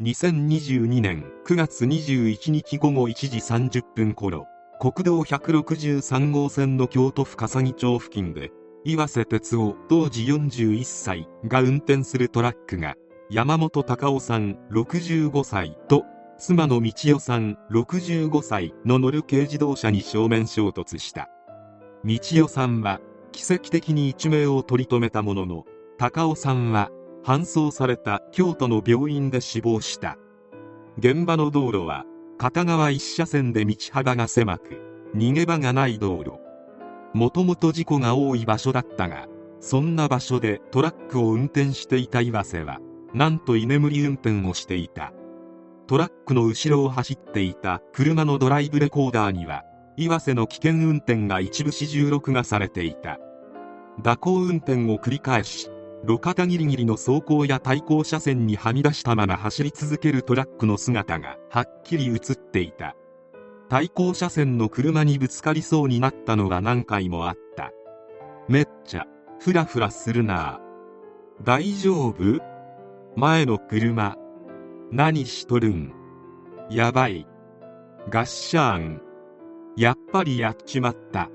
2022年9月21日午後1時30分頃国道163号線の京都府笠木町付近で岩瀬哲夫当時41歳が運転するトラックが山本隆夫さん65歳と妻の道代さん65歳の乗る軽自動車に正面衝突した。道代さんは奇跡的に一命を取り留めたものの高尾さんは搬送された京都の病院で死亡した。現場の道路は片側一車線で道幅が狭く逃げ場がない道路。もともと事故が多い場所だったがそんな場所でトラックを運転していた岩瀬はなんと居眠り運転をしていた。トラックの後ろを走っていた車のドライブレコーダーには岩瀬の危険運転が一部始終録画されていた。蛇行運転を繰り返し路肩ギリギリの走行や対向車線にはみ出したまま走り続けるトラックの姿がはっきり映っていた。対向車線の車にぶつかりそうになったのが何回もあった。めっちゃフラフラするな。大丈夫？前の車。何しとるん？やばい。ガッシャーン。やっぱりやっちまった。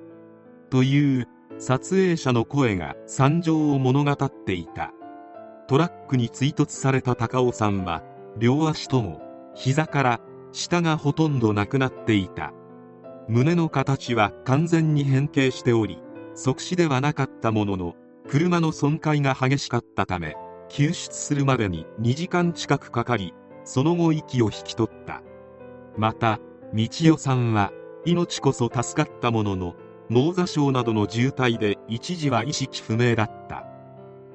という撮影者の声が惨状を物語っていた。トラックに追突された高尾さんは両足とも膝から下がほとんどなくなっていた。胸の形は完全に変形しており即死ではなかったものの車の損壊が激しかったため救出するまでに2時間近くかかりその後息を引き取った。また道代さんは命こそ助かったものの脳挫傷などの重体で一時は意識不明だった。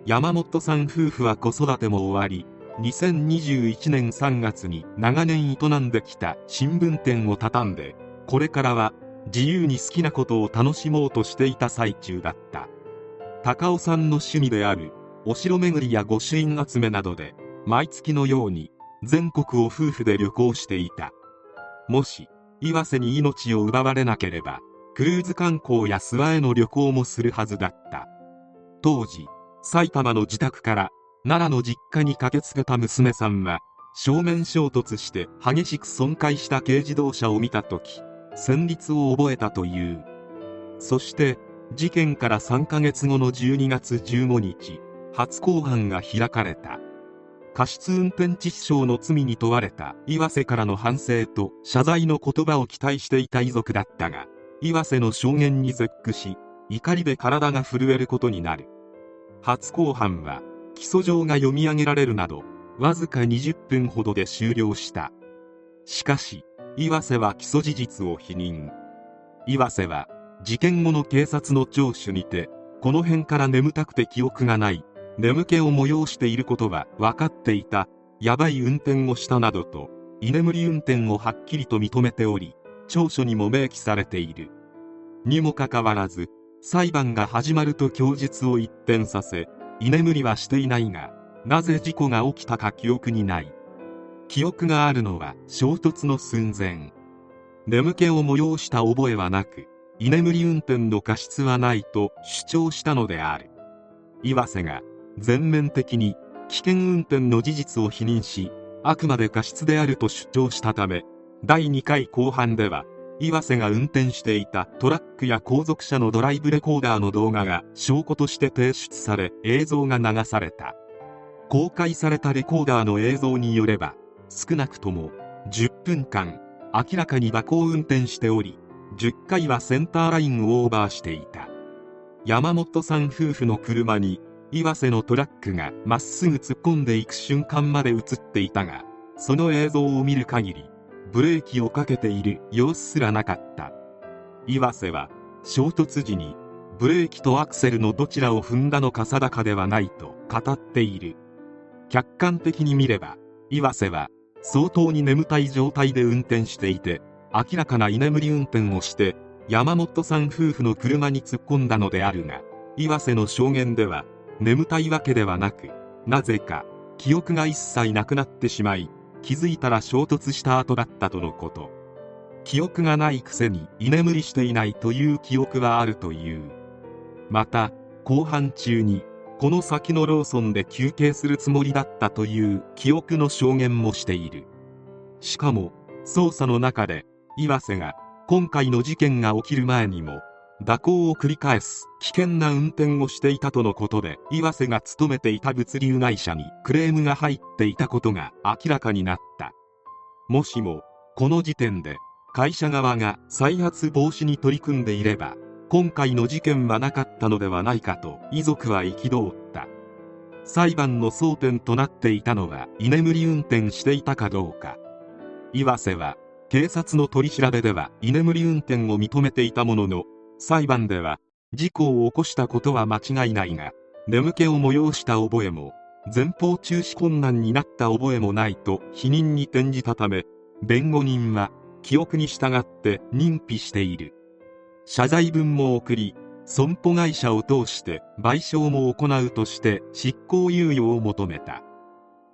山本さん夫婦は子育ても終わり2021年3月に長年営んできた新聞店を畳んでこれからは自由に好きなことを楽しもうとしていた最中だった。高尾さんの趣味であるお城巡りや御朱印集めなどで毎月のように全国を夫婦で旅行していた。もし岩瀬に命を奪われなければクルーズ観光や諏訪への旅行もするはずだった。当時埼玉の自宅から奈良の実家に駆けつけた娘さんは正面衝突して激しく損壊した軽自動車を見た時戦慄を覚えたという。そして事件から3ヶ月後の12月15日初公判が開かれた。過失運転致死傷の罪に問われた岩瀬からの反省と謝罪の言葉を期待していた遺族だったが岩瀬の証言に絶句し怒りで体が震えることになる。初公判は起訴状が読み上げられるなどわずか20分ほどで終了した。しかし岩瀬は起訴事実を否認。岩瀬は事件後の警察の聴取にてこの辺から眠たくて記憶がない。眠気を催していることは分かっていた。やばい運転をしたなどと居眠り運転をはっきりと認めており調書にも明記されている。にもかかわらず裁判が始まると供述を一転させ居眠りはしていないがなぜ事故が起きたか記憶にない。記憶があるのは衝突の寸前。眠気を催した覚えはなく居眠り運転の過失はないと主張したのである。岩瀬が全面的に危険運転の事実を否認しあくまで過失であると主張したため第2回後半では岩瀬が運転していたトラックや後続車のドライブレコーダーの動画が証拠として提出され映像が流された。公開されたレコーダーの映像によれば少なくとも10分間明らかに蛇行運転しており10回はセンターラインをオーバーしていた。山本さん夫婦の車に岩瀬のトラックがまっすぐ突っ込んでいく瞬間まで映っていたがその映像を見る限りブレーキをかけている様子すらなかった。岩瀬は衝突時にブレーキとアクセルのどちらを踏んだのか定かではないと語っている。客観的に見れば岩瀬は相当に眠たい状態で運転していて明らかな居眠り運転をして山本さん夫婦の車に突っ込んだのであるが岩瀬の証言では眠たいわけではなくなぜか記憶が一切なくなってしまい気づいたら衝突した後だったとのこと。記憶がないくせに居眠りしていないという記憶はあるという。また後半中にこの先のローソンで休憩するつもりだったという記憶の証言もしている。しかも捜査の中で岩瀬が今回の事件が起きる前にも蛇行を繰り返す危険な運転をしていたとのことで岩瀬が勤めていた物流会社にクレームが入っていたことが明らかになった。もしもこの時点で会社側が再発防止に取り組んでいれば今回の事件はなかったのではないかと遺族は憤った。裁判の争点となっていたのは居眠り運転していたかどうか。岩瀬は警察の取り調べでは居眠り運転を認めていたものの裁判では事故を起こしたことは間違いないが眠気を催した覚えも前方中止困難になった覚えもないと否認に転じたため弁護人は記憶に従って認否している。謝罪文も送り損保会社を通して賠償も行うとして執行猶予を求めた。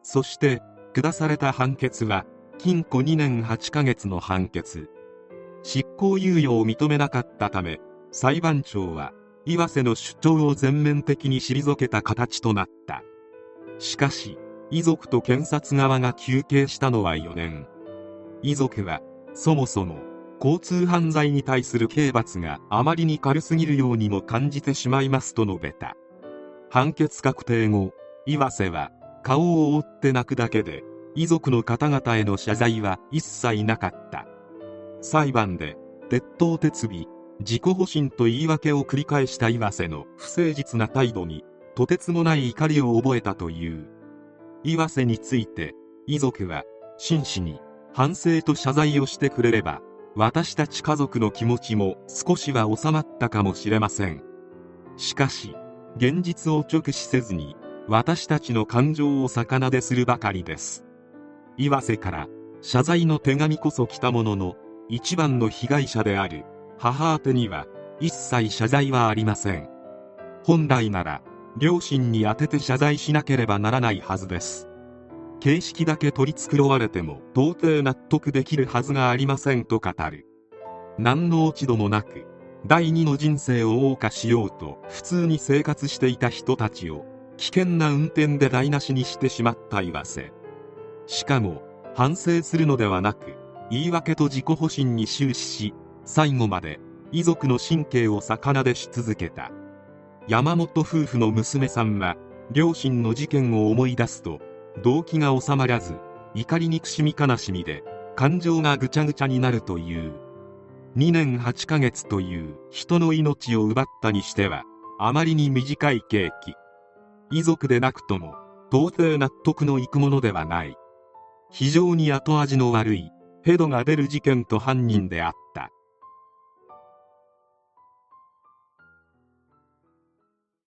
そして下された判決は禁錮2年8ヶ月の判決。執行猶予を認めなかったため裁判長は岩瀬の主張を全面的に退けた形となった。しかし遺族と検察側が求刑したのは4年。遺族はそもそも交通犯罪に対する刑罰があまりに軽すぎるようにも感じてしまいますと述べた。判決確定後岩瀬は顔を覆って泣くだけで遺族の方々への謝罪は一切なかった。裁判で鉄頭鉄尾自己保身と言い訳を繰り返した岩瀬の不誠実な態度にとてつもない怒りを覚えたという。岩瀬について遺族は真摯に反省と謝罪をしてくれれば私たち家族の気持ちも少しは収まったかもしれません。しかし現実を直視せずに私たちの感情を逆なでするばかりです。岩瀬から謝罪の手紙こそ来たものの一番の被害者である。母宛には一切謝罪はありません。本来なら両親に宛てて謝罪しなければならないはずです。形式だけ取り繕われても到底納得できるはずがありませんと語る。何の落ち度もなく第二の人生を謳歌しようと普通に生活していた人たちを危険な運転で台無しにしてしまった岩瀬。しかも反省するのではなく言い訳と自己保身に終始し最後まで遺族の神経を逆なでし続けた。山本夫婦の娘さんは両親の事件を思い出すと動機が収まらず怒り憎しみ悲しみで感情がぐちゃぐちゃになるという。2年8ヶ月という人の命を奪ったにしてはあまりに短い刑期。遺族でなくとも到底納得のいくものではない。非常に後味の悪いヘドが出る事件と犯人であった。